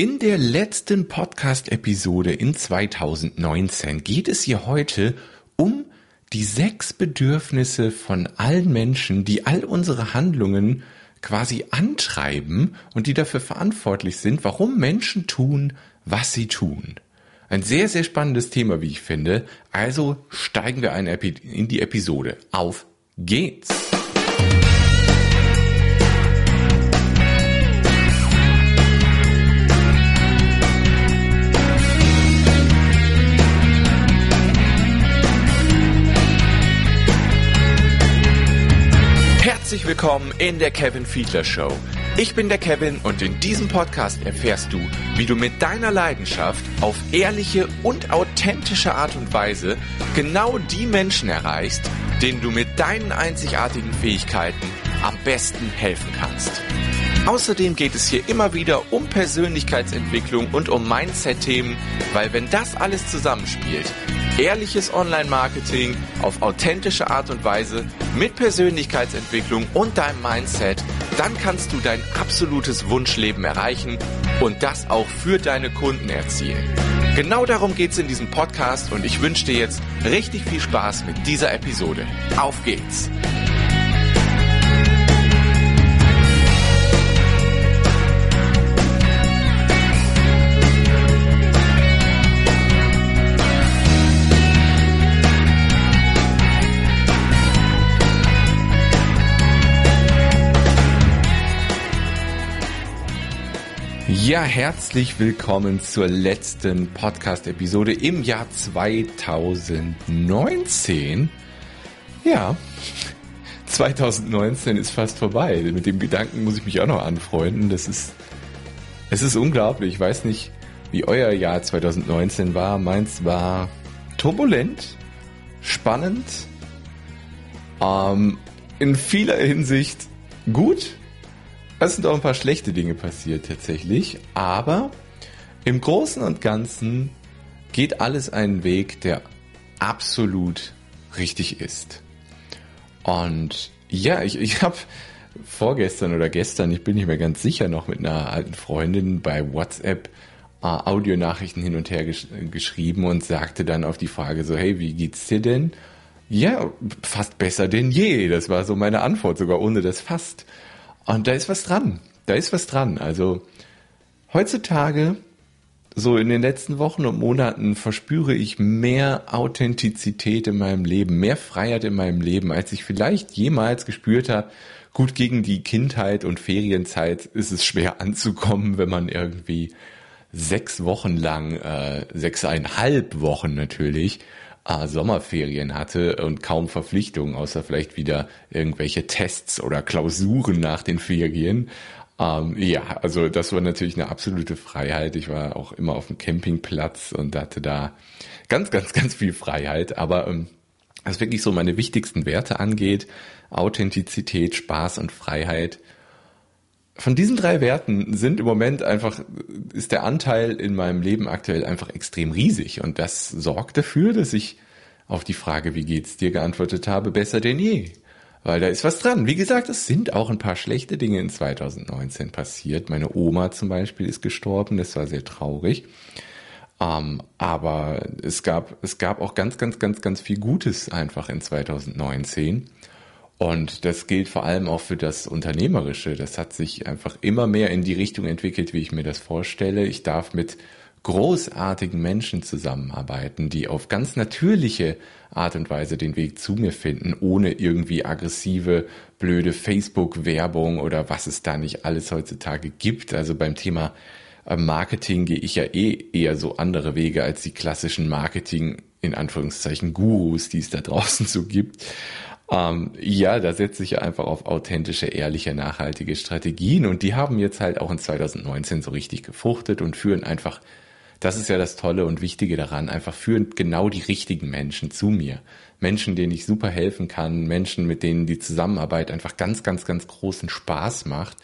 In der letzten Podcast-Episode in 2019 geht es hier heute um die sechs Bedürfnisse von allen Menschen, die all unsere Handlungen quasi antreiben und die dafür verantwortlich sind, warum Menschen tun, was sie tun. Ein sehr, sehr spannendes Thema, wie ich finde. Also steigen wir ein in die Episode. Auf geht's! Herzlich willkommen in der Kevin Fiedler Show. Ich bin der Kevin und in diesem Podcast erfährst du, wie du mit deiner Leidenschaft auf ehrliche und authentische Art und Weise genau die Menschen erreichst, denen du mit deinen einzigartigen Fähigkeiten am besten helfen kannst. Außerdem geht es hier immer wieder um Persönlichkeitsentwicklung und um Mindset-Themen, weil wenn das alles zusammenspielt, ehrliches Online-Marketing auf authentische Art und Weise mit Persönlichkeitsentwicklung und deinem Mindset, dann kannst du dein absolutes Wunschleben erreichen und das auch für deine Kunden erzielen. Genau darum geht es in diesem Podcast und ich wünsche dir jetzt richtig viel Spaß mit dieser Episode. Auf geht's! Ja, herzlich willkommen zur letzten Podcast-Episode im Jahr 2019. Ja, 2019 ist fast vorbei. Mit dem Gedanken muss ich mich auch noch anfreunden. Das ist, es ist unglaublich. Ich weiß nicht, wie euer Jahr 2019 war. Meins war turbulent, spannend, ähm, in vieler Hinsicht gut es sind auch ein paar schlechte Dinge passiert tatsächlich, aber im Großen und Ganzen geht alles einen Weg, der absolut richtig ist. Und ja, ich, ich habe vorgestern oder gestern, ich bin nicht mehr ganz sicher, noch mit einer alten Freundin bei WhatsApp äh, Audionachrichten hin und her gesch geschrieben und sagte dann auf die Frage so, hey, wie geht's dir denn? Ja, fast besser denn je. Das war so meine Antwort, sogar ohne das fast. Und da ist was dran. Da ist was dran. Also heutzutage, so in den letzten Wochen und Monaten, verspüre ich mehr Authentizität in meinem Leben, mehr Freiheit in meinem Leben, als ich vielleicht jemals gespürt habe. Gut, gegen die Kindheit und Ferienzeit ist es schwer anzukommen, wenn man irgendwie sechs Wochen lang, äh, sechseinhalb Wochen natürlich, äh, Sommerferien hatte und kaum Verpflichtungen, außer vielleicht wieder irgendwelche Tests oder Klausuren nach den Ferien. Ähm, ja, also das war natürlich eine absolute Freiheit. Ich war auch immer auf dem Campingplatz und hatte da ganz, ganz, ganz viel Freiheit. Aber ähm, was wirklich so meine wichtigsten Werte angeht, Authentizität, Spaß und Freiheit, von diesen drei Werten sind im Moment einfach, ist der Anteil in meinem Leben aktuell einfach extrem riesig. Und das sorgt dafür, dass ich auf die Frage, wie geht's dir, geantwortet habe, besser denn je. Weil da ist was dran. Wie gesagt, es sind auch ein paar schlechte Dinge in 2019 passiert. Meine Oma zum Beispiel ist gestorben, das war sehr traurig. Ähm, aber es gab, es gab auch ganz, ganz, ganz, ganz viel Gutes einfach in 2019. Und das gilt vor allem auch für das Unternehmerische. Das hat sich einfach immer mehr in die Richtung entwickelt, wie ich mir das vorstelle. Ich darf mit großartigen Menschen zusammenarbeiten, die auf ganz natürliche Art und Weise den Weg zu mir finden, ohne irgendwie aggressive, blöde Facebook-Werbung oder was es da nicht alles heutzutage gibt. Also beim Thema äh, Marketing gehe ich ja eh eher so andere Wege als die klassischen Marketing in Anführungszeichen Gurus, die es da draußen so gibt. Ähm, ja, da setze ich einfach auf authentische, ehrliche, nachhaltige Strategien und die haben jetzt halt auch in 2019 so richtig gefruchtet und führen einfach, das ist ja das Tolle und Wichtige daran, einfach führen genau die richtigen Menschen zu mir. Menschen, denen ich super helfen kann, Menschen, mit denen die Zusammenarbeit einfach ganz, ganz, ganz großen Spaß macht.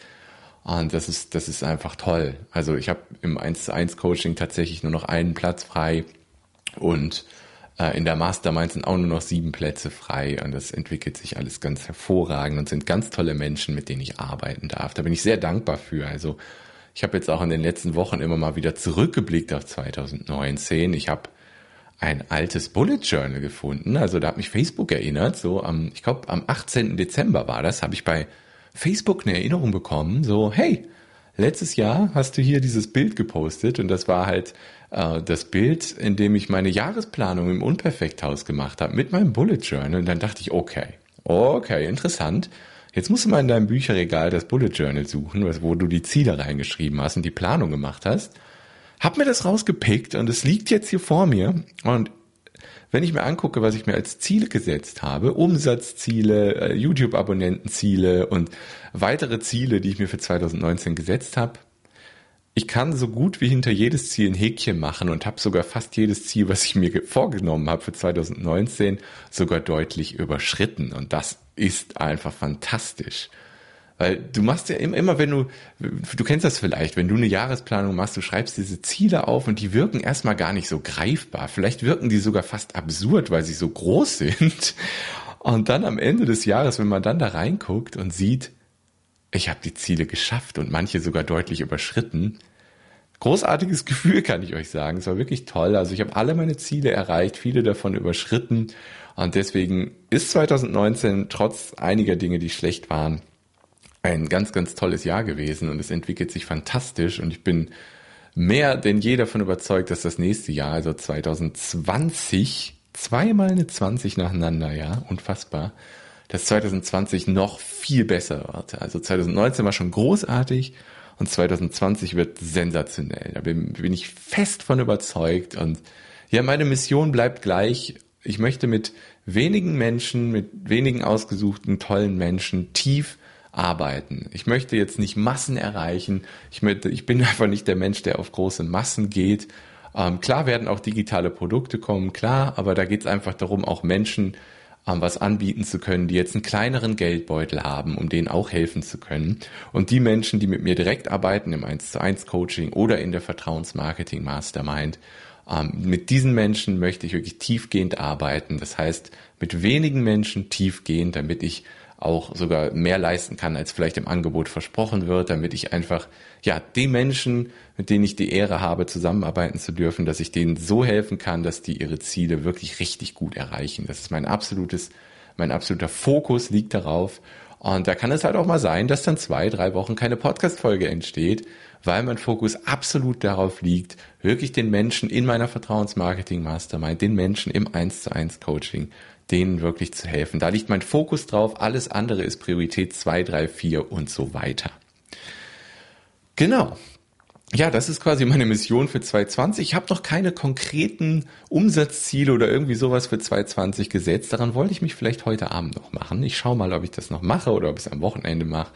Und das ist, das ist einfach toll. Also ich habe im 1 zu 1 Coaching tatsächlich nur noch einen Platz frei und in der Mastermind sind auch nur noch sieben Plätze frei und das entwickelt sich alles ganz hervorragend und sind ganz tolle Menschen, mit denen ich arbeiten darf. Da bin ich sehr dankbar für. Also Ich habe jetzt auch in den letzten Wochen immer mal wieder zurückgeblickt auf 2019. Ich habe ein altes Bullet Journal gefunden. Also da hat mich Facebook erinnert. So am, ich glaube, am 18. Dezember war das, habe ich bei Facebook eine Erinnerung bekommen. So, hey, letztes Jahr hast du hier dieses Bild gepostet und das war halt äh, das Bild, in dem ich meine Jahresplanung im Unperfekthaus gemacht habe mit meinem Bullet Journal. Und dann dachte ich, okay, okay, interessant. Jetzt musst du mal in deinem Bücherregal das Bullet Journal suchen, wo du die Ziele reingeschrieben hast und die Planung gemacht hast. Hab mir das rausgepickt und es liegt jetzt hier vor mir. Und wenn ich mir angucke, was ich mir als Ziele gesetzt habe, Umsatzziele, äh, YouTube-Abonnentenziele und weitere Ziele, die ich mir für 2019 gesetzt habe, ich kann so gut wie hinter jedes Ziel ein Häkchen machen und habe sogar fast jedes Ziel, was ich mir vorgenommen habe für 2019, sogar deutlich überschritten. Und das ist einfach fantastisch. Weil du machst ja immer, wenn du, du kennst das vielleicht, wenn du eine Jahresplanung machst, du schreibst diese Ziele auf und die wirken erstmal gar nicht so greifbar. Vielleicht wirken die sogar fast absurd, weil sie so groß sind. Und dann am Ende des Jahres, wenn man dann da reinguckt und sieht, ich habe die Ziele geschafft und manche sogar deutlich überschritten. Großartiges Gefühl, kann ich euch sagen. Es war wirklich toll. Also ich habe alle meine Ziele erreicht, viele davon überschritten. Und deswegen ist 2019 trotz einiger Dinge, die schlecht waren, ein ganz, ganz tolles Jahr gewesen und es entwickelt sich fantastisch und ich bin mehr denn je davon überzeugt, dass das nächste Jahr, also 2020, zweimal eine 20 nacheinander, ja, unfassbar, dass 2020 noch viel besser wird. Also 2019 war schon großartig und 2020 wird sensationell. Da bin, bin ich fest von überzeugt und ja, meine Mission bleibt gleich. Ich möchte mit wenigen Menschen, mit wenigen ausgesuchten, tollen Menschen tief arbeiten. Ich möchte jetzt nicht Massen erreichen. Ich, möchte, ich bin einfach nicht der Mensch, der auf große Massen geht. Ähm, klar werden auch digitale Produkte kommen, klar, aber da geht es einfach darum, auch Menschen was anbieten zu können, die jetzt einen kleineren Geldbeutel haben, um denen auch helfen zu können. Und die Menschen, die mit mir direkt arbeiten im 1 zu 1 Coaching oder in der Vertrauensmarketing Mastermind, ähm, mit diesen Menschen möchte ich wirklich tiefgehend arbeiten. Das heißt, mit wenigen Menschen tiefgehend, damit ich auch sogar mehr leisten kann, als vielleicht im Angebot versprochen wird, damit ich einfach, ja, den Menschen, mit denen ich die Ehre habe, zusammenarbeiten zu dürfen, dass ich denen so helfen kann, dass die ihre Ziele wirklich richtig gut erreichen. Das ist mein absolutes, mein absoluter Fokus liegt darauf. Und da kann es halt auch mal sein, dass dann zwei, drei Wochen keine Podcast-Folge entsteht, weil mein Fokus absolut darauf liegt, wirklich den Menschen in meiner Vertrauensmarketing Mastermind, den Menschen im 1 zu 1 Coaching denen wirklich zu helfen. Da liegt mein Fokus drauf. Alles andere ist Priorität 2, 3, 4 und so weiter. Genau. Ja, das ist quasi meine Mission für 2020. Ich habe noch keine konkreten Umsatzziele oder irgendwie sowas für 2020 gesetzt. Daran wollte ich mich vielleicht heute Abend noch machen. Ich schaue mal, ob ich das noch mache oder ob ich es am Wochenende mache,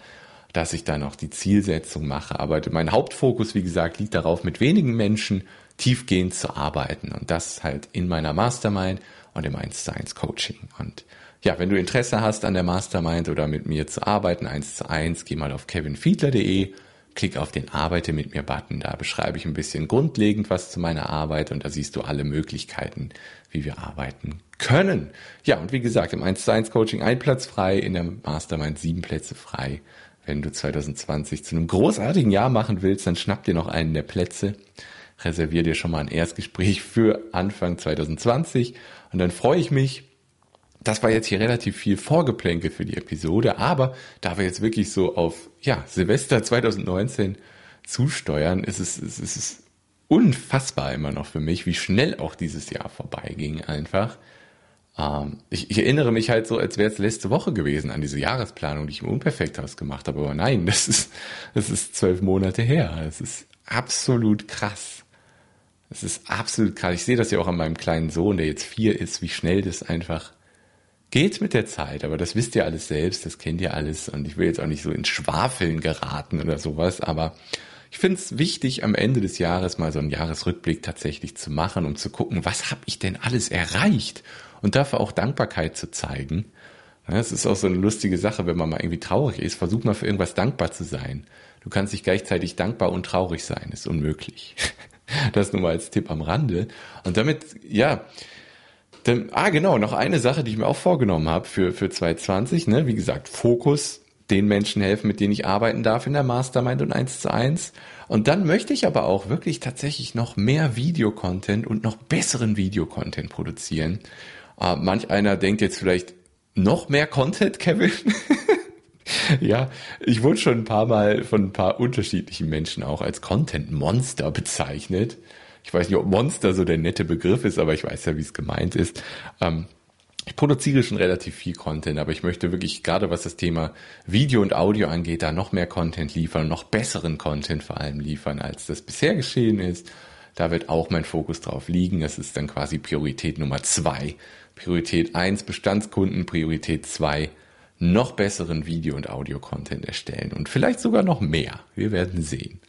dass ich da noch die Zielsetzung mache. Aber mein Hauptfokus, wie gesagt, liegt darauf, mit wenigen Menschen tiefgehend zu arbeiten. Und das halt in meiner Mastermind und im 1 zu 1 Coaching. Und ja, wenn du Interesse hast an der Mastermind oder mit mir zu arbeiten, 1 zu 1, geh mal auf kevinfiedler.de, klick auf den Arbeite mit mir Button, da beschreibe ich ein bisschen grundlegend was zu meiner Arbeit und da siehst du alle Möglichkeiten, wie wir arbeiten können. Ja, und wie gesagt, im 1 zu 1 Coaching ein Platz frei, in der Mastermind sieben Plätze frei. Wenn du 2020 zu einem großartigen Jahr machen willst, dann schnapp dir noch einen der Plätze reservier dir schon mal ein Erstgespräch für Anfang 2020 und dann freue ich mich. Das war jetzt hier relativ viel Vorgeplänkel für die Episode, aber da wir jetzt wirklich so auf ja, Silvester 2019 zusteuern, ist es, ist es unfassbar immer noch für mich, wie schnell auch dieses Jahr vorbeiging einfach. Ähm, ich, ich, erinnere mich halt so, als wäre es letzte Woche gewesen an diese Jahresplanung, die ich im Unperfekthaus gemacht habe. Aber nein, das ist, das ist zwölf Monate her. Das ist absolut krass. Es ist absolut krass. Ich sehe das ja auch an meinem kleinen Sohn, der jetzt vier ist, wie schnell das einfach geht mit der Zeit. Aber das wisst ihr alles selbst, das kennt ihr alles. Und ich will jetzt auch nicht so ins Schwafeln geraten oder sowas. Aber ich finde es wichtig, am Ende des Jahres mal so einen Jahresrückblick tatsächlich zu machen, um zu gucken, was habe ich denn alles erreicht? Und dafür auch Dankbarkeit zu zeigen. Es ist auch so eine lustige Sache, wenn man mal irgendwie traurig ist, versuch mal für irgendwas dankbar zu sein. Du kannst nicht gleichzeitig dankbar und traurig sein, ist unmöglich. Das nur mal als Tipp am Rande. Und damit, ja, dann, ah genau, noch eine Sache, die ich mir auch vorgenommen habe für, für 2020, ne? wie gesagt, Fokus den Menschen helfen, mit denen ich arbeiten darf in der Mastermind und 1 zu 1. Und dann möchte ich aber auch wirklich tatsächlich noch mehr Videocontent und noch besseren Videocontent produzieren. Äh, manch einer denkt jetzt vielleicht, noch mehr Content, Kevin? ja, ich wurde schon ein paar Mal von ein paar unterschiedlichen Menschen auch als Content-Monster bezeichnet. Ich weiß nicht, ob Monster so der nette Begriff ist, aber ich weiß ja, wie es gemeint ist. Ähm, ich produziere schon relativ viel Content, aber ich möchte wirklich gerade was das Thema Video und Audio angeht, da noch mehr Content liefern, noch besseren Content vor allem liefern, als das bisher geschehen ist. Da wird auch mein Fokus drauf liegen. Das ist dann quasi Priorität Nummer zwei. Priorität eins Bestandskunden, Priorität zwei noch besseren Video- und Audio-Content erstellen und vielleicht sogar noch mehr. Wir werden sehen.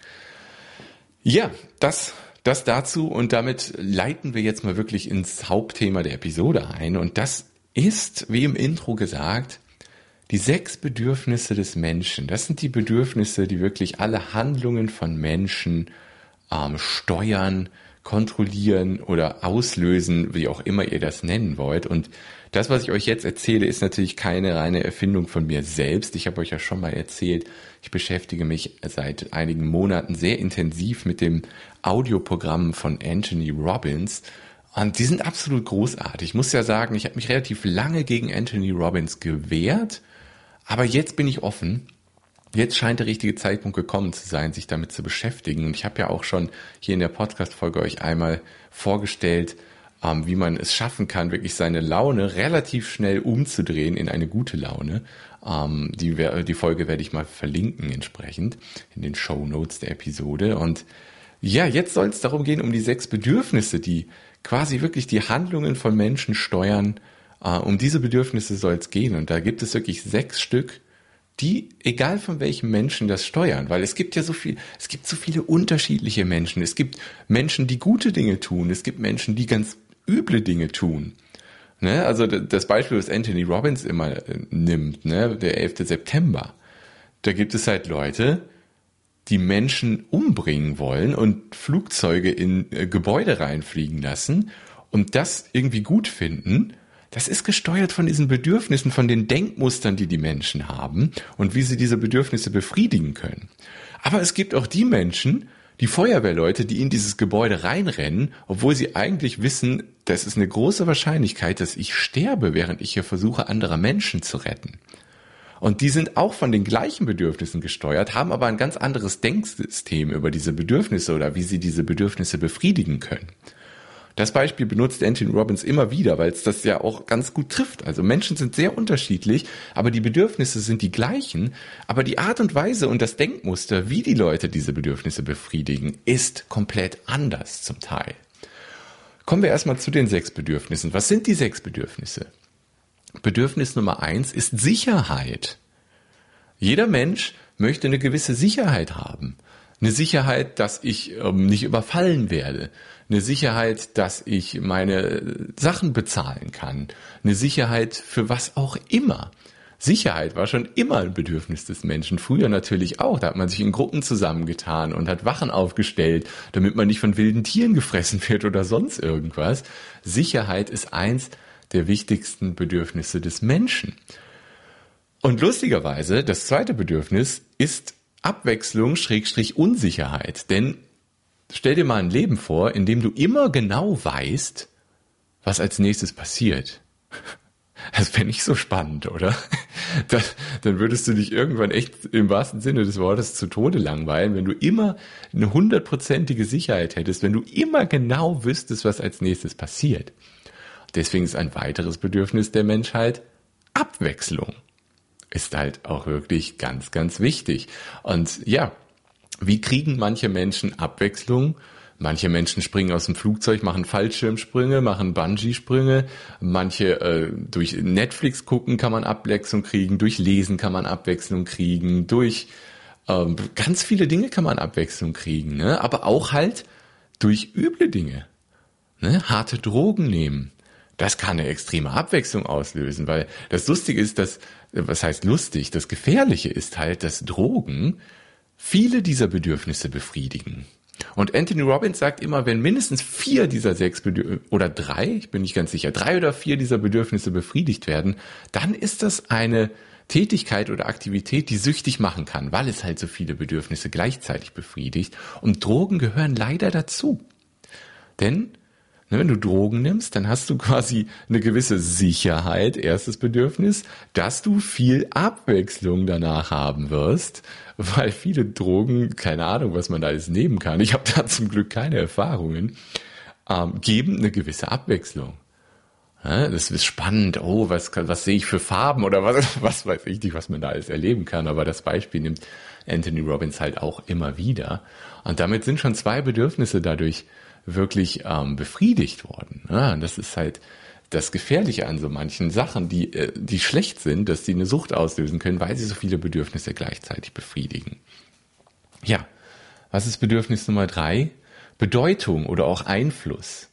Ja, das, das dazu und damit leiten wir jetzt mal wirklich ins Hauptthema der Episode ein und das ist, wie im Intro gesagt, die sechs Bedürfnisse des Menschen. Das sind die Bedürfnisse, die wirklich alle Handlungen von Menschen ähm, steuern, kontrollieren oder auslösen, wie auch immer ihr das nennen wollt. Und das, was ich euch jetzt erzähle, ist natürlich keine reine Erfindung von mir selbst. Ich habe euch ja schon mal erzählt, ich beschäftige mich seit einigen Monaten sehr intensiv mit dem Audioprogramm von Anthony Robbins. Und die sind absolut großartig. Ich muss ja sagen, ich habe mich relativ lange gegen Anthony Robbins gewehrt, aber jetzt bin ich offen jetzt scheint der richtige Zeitpunkt gekommen zu sein, sich damit zu beschäftigen. Und ich habe ja auch schon hier in der Podcast-Folge euch einmal vorgestellt, ähm, wie man es schaffen kann, wirklich seine Laune relativ schnell umzudrehen in eine gute Laune. Ähm, die, die Folge werde ich mal verlinken entsprechend in den Show Notes der Episode. Und ja, jetzt soll es darum gehen, um die sechs Bedürfnisse, die quasi wirklich die Handlungen von Menschen steuern. Äh, um diese Bedürfnisse soll es gehen. Und da gibt es wirklich sechs Stück, die, egal von welchem Menschen das steuern, weil es gibt ja so viel, es gibt so viele unterschiedliche Menschen. Es gibt Menschen, die gute Dinge tun. Es gibt Menschen, die ganz üble Dinge tun. Ne? Also das Beispiel, was Anthony Robbins immer äh, nimmt, ne? der 11. September. Da gibt es halt Leute, die Menschen umbringen wollen und Flugzeuge in äh, Gebäude reinfliegen lassen und das irgendwie gut finden das ist gesteuert von diesen Bedürfnissen, von den Denkmustern, die die Menschen haben und wie sie diese Bedürfnisse befriedigen können. Aber es gibt auch die Menschen, die Feuerwehrleute, die in dieses Gebäude reinrennen, obwohl sie eigentlich wissen, das ist eine große Wahrscheinlichkeit, dass ich sterbe, während ich hier versuche, andere Menschen zu retten. Und die sind auch von den gleichen Bedürfnissen gesteuert, haben aber ein ganz anderes Denksystem über diese Bedürfnisse oder wie sie diese Bedürfnisse befriedigen können. Das Beispiel benutzt Anthony Robbins immer wieder, weil es das ja auch ganz gut trifft. Also Menschen sind sehr unterschiedlich, aber die Bedürfnisse sind die gleichen. Aber die Art und Weise und das Denkmuster, wie die Leute diese Bedürfnisse befriedigen, ist komplett anders zum Teil. Kommen wir erstmal zu den sechs Bedürfnissen. Was sind die sechs Bedürfnisse? Bedürfnis Nummer eins ist Sicherheit. Jeder Mensch möchte eine gewisse Sicherheit haben. Eine Sicherheit, dass ich ähm, nicht überfallen werde eine Sicherheit, dass ich meine Sachen bezahlen kann, eine Sicherheit für was auch immer. Sicherheit war schon immer ein Bedürfnis des Menschen, früher natürlich auch. Da hat man sich in Gruppen zusammengetan und hat Wachen aufgestellt, damit man nicht von wilden Tieren gefressen wird oder sonst irgendwas. Sicherheit ist eins der wichtigsten Bedürfnisse des Menschen. Und lustigerweise, das zweite Bedürfnis ist Abwechslung Schrägstrich Unsicherheit. Denn stell dir mal ein Leben vor, in dem du immer genau weißt, was als nächstes passiert. Das wäre nicht so spannend, oder? Dann, dann würdest du dich irgendwann echt im wahrsten Sinne des Wortes zu Tode langweilen, wenn du immer eine hundertprozentige Sicherheit hättest, wenn du immer genau wüsstest, was als nächstes passiert. Deswegen ist ein weiteres Bedürfnis der Menschheit Abwechslung. Ist halt auch wirklich ganz, ganz wichtig. Und ja, wie kriegen manche Menschen Abwechslung? Manche Menschen springen aus dem Flugzeug, machen Fallschirmsprünge, machen Bungee-Sprünge. Manche äh, durch Netflix gucken kann man Abwechslung kriegen, durch Lesen kann man Abwechslung kriegen, durch ähm, ganz viele Dinge kann man Abwechslung kriegen, ne? aber auch halt durch üble Dinge. Ne? Harte Drogen nehmen. Das kann eine extreme Abwechslung auslösen, weil das Lustige ist, dass, was heißt lustig, das Gefährliche ist halt, dass Drogen viele dieser Bedürfnisse befriedigen. Und Anthony Robbins sagt immer, wenn mindestens vier dieser sechs Bedürfnisse, oder drei, ich bin nicht ganz sicher, drei oder vier dieser Bedürfnisse befriedigt werden, dann ist das eine Tätigkeit oder Aktivität, die süchtig machen kann, weil es halt so viele Bedürfnisse gleichzeitig befriedigt. Und Drogen gehören leider dazu. Denn wenn du Drogen nimmst, dann hast du quasi eine gewisse Sicherheit, erstes Bedürfnis, dass du viel Abwechslung danach haben wirst, weil viele Drogen, keine Ahnung, was man da alles nehmen kann, ich habe da zum Glück keine Erfahrungen, ähm, geben eine gewisse Abwechslung. Ja, das ist spannend. Oh, was, was sehe ich für Farben oder was, was weiß ich nicht, was man da alles erleben kann. Aber das Beispiel nimmt Anthony Robbins halt auch immer wieder. Und damit sind schon zwei Bedürfnisse dadurch wirklich ähm, befriedigt worden. Ja, das ist halt das Gefährliche an so manchen Sachen, die, äh, die schlecht sind, dass sie eine Sucht auslösen können, weil sie so viele Bedürfnisse gleichzeitig befriedigen. Ja, was ist Bedürfnis Nummer drei? Bedeutung oder auch Einfluss.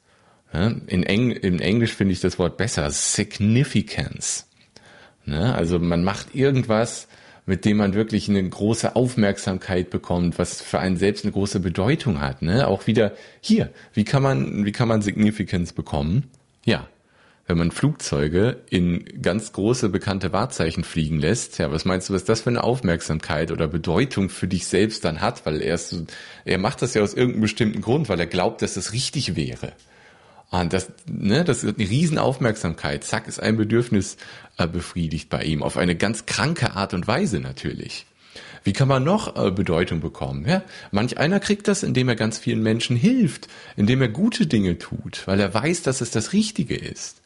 Ja, in, Eng in Englisch finde ich das Wort besser, Significance. Ja, also man macht irgendwas, mit dem man wirklich eine große Aufmerksamkeit bekommt, was für einen selbst eine große Bedeutung hat. Ne? Auch wieder hier, wie kann man, wie kann man Significance bekommen? Ja, wenn man Flugzeuge in ganz große bekannte Wahrzeichen fliegen lässt, ja, was meinst du, was das für eine Aufmerksamkeit oder Bedeutung für dich selbst dann hat? Weil er, ist, er macht das ja aus irgendeinem bestimmten Grund, weil er glaubt, dass es richtig wäre. Und das, ne, das ist eine Riesenaufmerksamkeit. Zack, ist ein Bedürfnis äh, befriedigt bei ihm. Auf eine ganz kranke Art und Weise natürlich. Wie kann man noch äh, Bedeutung bekommen? Ja, manch einer kriegt das, indem er ganz vielen Menschen hilft, indem er gute Dinge tut, weil er weiß, dass es das Richtige ist.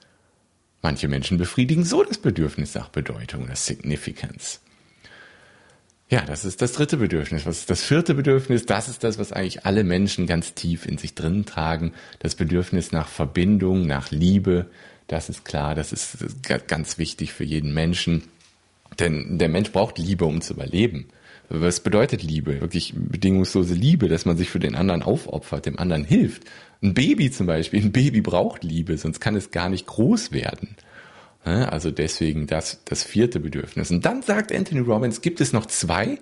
Manche Menschen befriedigen so das Bedürfnis nach Bedeutung, das Significance. Ja, das ist das dritte Bedürfnis. Was ist das vierte Bedürfnis? Das ist das, was eigentlich alle Menschen ganz tief in sich drin tragen. Das Bedürfnis nach Verbindung, nach Liebe. Das ist klar, das ist ganz wichtig für jeden Menschen. Denn der Mensch braucht Liebe, um zu überleben. Was bedeutet Liebe? Wirklich bedingungslose Liebe, dass man sich für den anderen aufopfert, dem anderen hilft. Ein Baby zum Beispiel, ein Baby braucht Liebe, sonst kann es gar nicht groß werden. Also deswegen das, das vierte Bedürfnis. Und dann sagt Anthony Robbins, gibt es noch zwei,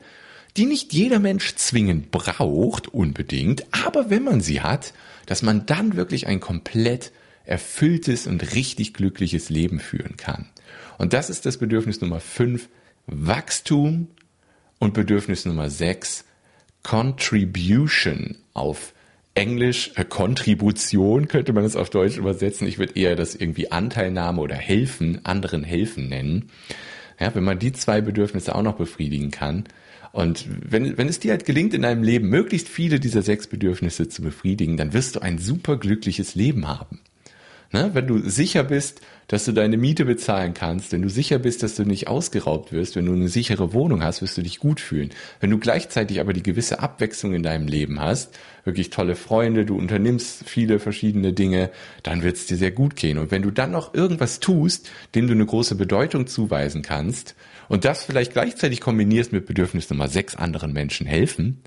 die nicht jeder Mensch zwingend braucht, unbedingt, aber wenn man sie hat, dass man dann wirklich ein komplett erfülltes und richtig glückliches Leben führen kann. Und das ist das Bedürfnis Nummer fünf, Wachstum und Bedürfnis Nummer sechs, Contribution auf Englisch äh, Kontribution könnte man es auf Deutsch übersetzen. Ich würde eher das irgendwie Anteilnahme oder helfen, anderen helfen nennen. Ja, wenn man die zwei Bedürfnisse auch noch befriedigen kann. Und wenn, wenn es dir halt gelingt, in deinem Leben möglichst viele dieser sechs Bedürfnisse zu befriedigen, dann wirst du ein super glückliches Leben haben. Ne? Wenn du sicher bist, dass du deine Miete bezahlen kannst, wenn du sicher bist, dass du nicht ausgeraubt wirst, wenn du eine sichere Wohnung hast, wirst du dich gut fühlen. Wenn du gleichzeitig aber die gewisse Abwechslung in deinem Leben hast, wirklich tolle Freunde, du unternimmst viele verschiedene Dinge, dann wird es dir sehr gut gehen. Und wenn du dann noch irgendwas tust, dem du eine große Bedeutung zuweisen kannst und das vielleicht gleichzeitig kombinierst mit Bedürfnis Nummer sechs anderen Menschen helfen,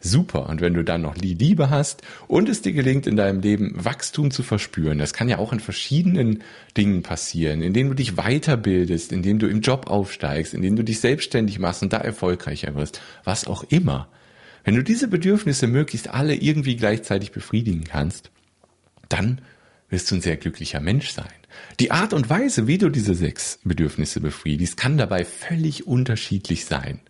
super. Und wenn du dann noch die Liebe hast und es dir gelingt, in deinem Leben Wachstum zu verspüren, das kann ja auch in verschiedenen Dingen passieren, indem du dich weiterbildest, indem du im Job aufsteigst, indem du dich selbstständig machst und da erfolgreicher wirst, was auch immer. Wenn du diese Bedürfnisse möglichst alle irgendwie gleichzeitig befriedigen kannst, dann wirst du ein sehr glücklicher Mensch sein. Die Art und Weise, wie du diese sechs Bedürfnisse befriedigst, kann dabei völlig unterschiedlich sein.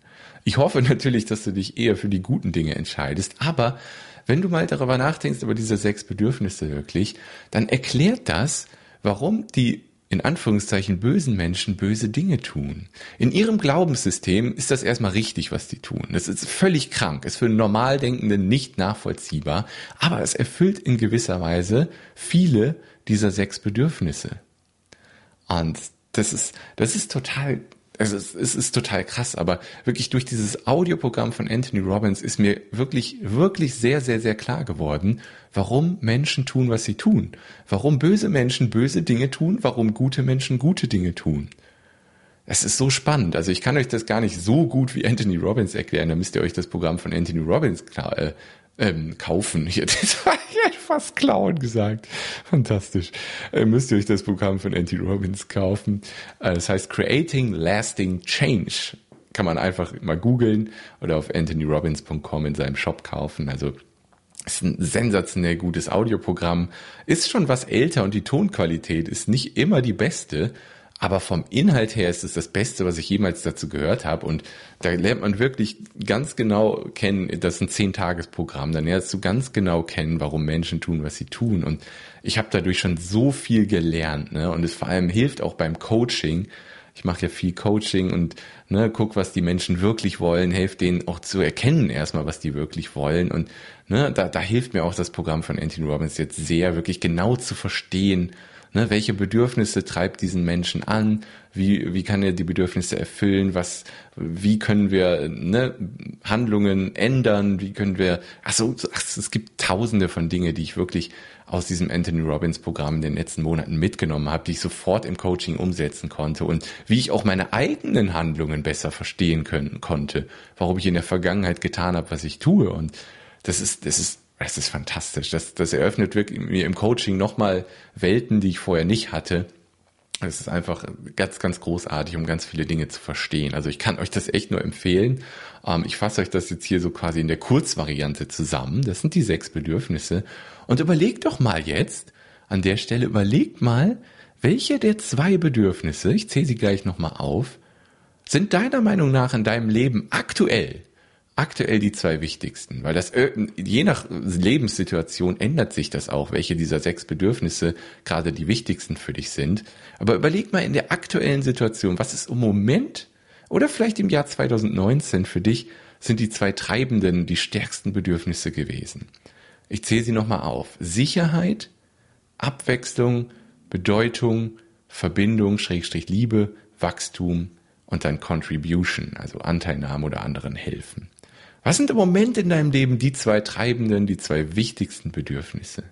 Ich hoffe natürlich, dass du dich eher für die guten Dinge entscheidest, aber wenn du mal darüber nachdenkst, über diese sechs Bedürfnisse wirklich, dann erklärt das, warum die in Anführungszeichen bösen Menschen böse Dinge tun. In ihrem Glaubenssystem ist das erstmal richtig, was die tun. Das ist völlig krank, ist für einen Normaldenkenden nicht nachvollziehbar, aber es erfüllt in gewisser Weise viele dieser sechs Bedürfnisse. Und das ist, das ist total also es, es ist total krass, aber wirklich durch dieses Audioprogramm von Anthony Robbins ist mir wirklich, wirklich sehr, sehr, sehr klar geworden, warum Menschen tun, was sie tun. Warum böse Menschen böse Dinge tun, warum gute Menschen gute Dinge tun. Es ist so spannend. Also ich kann euch das gar nicht so gut wie Anthony Robbins erklären. Da müsst ihr euch das Programm von Anthony Robbins klar, äh, ähm, kaufen. Ich hätte fast klauen gesagt. Fantastisch. Äh, müsst ihr euch das Programm von Anthony Robbins kaufen. Äh, das heißt Creating Lasting Change. Kann man einfach mal googeln oder auf anthonyrobbins.com in seinem Shop kaufen. Also ist ein sensationell gutes Audioprogramm. Ist schon was älter und die Tonqualität ist nicht immer die beste. Aber vom Inhalt her ist es das Beste, was ich jemals dazu gehört habe. Und da lernt man wirklich ganz genau kennen, das ist ein Zehn-Tages-Programm. Dann lernst du ganz genau kennen, warum Menschen tun, was sie tun. Und ich habe dadurch schon so viel gelernt. Ne? Und es vor allem hilft auch beim Coaching. Ich mache ja viel Coaching und ne, guck, was die Menschen wirklich wollen, helfe denen auch zu erkennen erstmal, was die wirklich wollen. Und ne, da, da hilft mir auch das Programm von Anthony Robbins jetzt sehr, wirklich genau zu verstehen, Ne, welche Bedürfnisse treibt diesen Menschen an? Wie, wie kann er die Bedürfnisse erfüllen? Was, wie können wir ne, Handlungen ändern? Wie können wir, also ach, es gibt tausende von Dinge, die ich wirklich aus diesem Anthony Robbins Programm in den letzten Monaten mitgenommen habe, die ich sofort im Coaching umsetzen konnte und wie ich auch meine eigenen Handlungen besser verstehen können, konnte, warum ich in der Vergangenheit getan habe, was ich tue und das ist, das ist das ist fantastisch. Das, das eröffnet wirklich mir im Coaching nochmal Welten, die ich vorher nicht hatte. Es ist einfach ganz, ganz großartig, um ganz viele Dinge zu verstehen. Also ich kann euch das echt nur empfehlen. Ähm, ich fasse euch das jetzt hier so quasi in der Kurzvariante zusammen. Das sind die sechs Bedürfnisse. Und überlegt doch mal jetzt, an der Stelle überlegt mal, welche der zwei Bedürfnisse, ich zähle sie gleich nochmal auf, sind deiner Meinung nach in deinem Leben aktuell aktuell die zwei wichtigsten, weil das äh, je nach Lebenssituation ändert sich das auch, welche dieser sechs Bedürfnisse gerade die wichtigsten für dich sind. Aber überleg mal in der aktuellen Situation, was ist im Moment oder vielleicht im Jahr 2019 für dich sind die zwei treibenden, die stärksten Bedürfnisse gewesen. Ich zähle sie nochmal auf. Sicherheit, Abwechslung, Bedeutung, Verbindung, Schrägstrich Liebe, Wachstum und dann Contribution, also Anteilnahme oder anderen helfen. Was sind im Moment in deinem Leben die zwei treibenden, die zwei wichtigsten Bedürfnisse?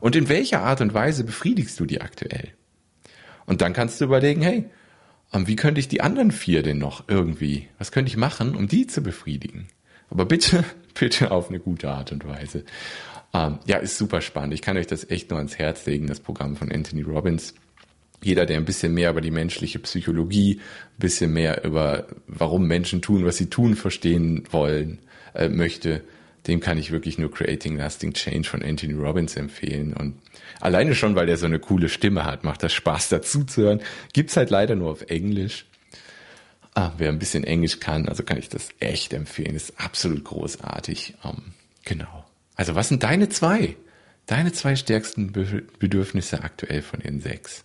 Und in welcher Art und Weise befriedigst du die aktuell? Und dann kannst du überlegen, hey, ähm, wie könnte ich die anderen vier denn noch irgendwie, was könnte ich machen, um die zu befriedigen? Aber bitte, bitte auf eine gute Art und Weise. Ähm, ja, ist super spannend. Ich kann euch das echt nur ans Herz legen, das Programm von Anthony Robbins jeder, der ein bisschen mehr über die menschliche Psychologie, ein bisschen mehr über warum Menschen tun, was sie tun, verstehen wollen, äh, möchte, dem kann ich wirklich nur Creating Lasting Change von Anthony Robbins empfehlen. Und alleine schon, weil der so eine coole Stimme hat, macht das Spaß dazu zu hören. Gibt's halt leider nur auf Englisch. Ah, wer ein bisschen Englisch kann, also kann ich das echt empfehlen. Ist absolut großartig. Um, ähm, genau. Also was sind deine zwei? Deine zwei stärksten Bedürfnisse aktuell von den sechs?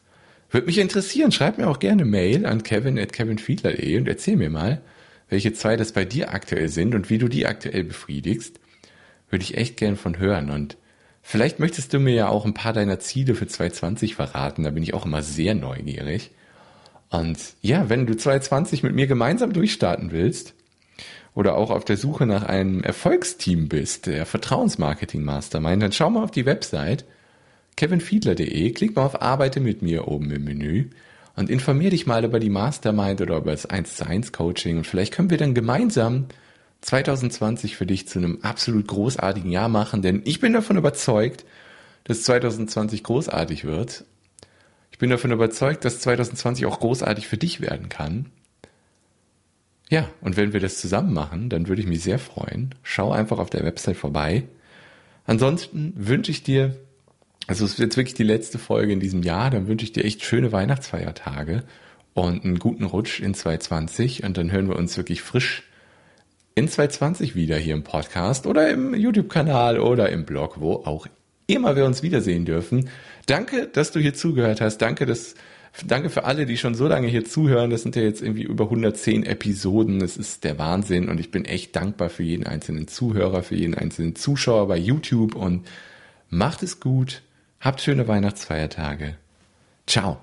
Würde mich interessieren. Schreib mir auch gerne Mail an kevin at kevinfiedler.de und erzähl mir mal, welche zwei das bei dir aktuell sind und wie du die aktuell befriedigst. Würde ich echt gern von hören. Und vielleicht möchtest du mir ja auch ein paar deiner Ziele für 2020 verraten. Da bin ich auch immer sehr neugierig. Und ja, wenn du 2020 mit mir gemeinsam durchstarten willst oder auch auf der Suche nach einem Erfolgsteam bist, der Vertrauensmarketing Mastermind, dann schau mal auf die Website kevinfiedler.de, klick mal auf Arbeite mit mir oben im Menü und informier dich mal über die Mastermind oder über das 1 zu 1 Coaching und vielleicht können wir dann gemeinsam 2020 für dich zu einem absolut großartigen Jahr machen, denn ich bin davon überzeugt, dass 2020 großartig wird. Ich bin davon überzeugt, dass 2020 auch großartig für dich werden kann. Ja, und wenn wir das zusammen machen, dann würde ich mich sehr freuen. Schau einfach auf der Website vorbei. Ansonsten wünsche ich dir also es jetzt wirklich die letzte Folge in diesem Jahr. Dann wünsche ich dir echt schöne Weihnachtsfeiertage und einen guten Rutsch in 2020. Und dann hören wir uns wirklich frisch in 2020 wieder hier im Podcast oder im YouTube-Kanal oder im Blog, wo auch immer wir uns wiedersehen dürfen. Danke, dass du hier zugehört hast. Danke, dass, danke für alle, die schon so lange hier zuhören. Das sind ja jetzt irgendwie über 110 Episoden. Das ist der Wahnsinn. Und ich bin echt dankbar für jeden einzelnen Zuhörer, für jeden einzelnen Zuschauer bei YouTube und macht es gut. Habt schöne Weihnachtsfeiertage. Ciao.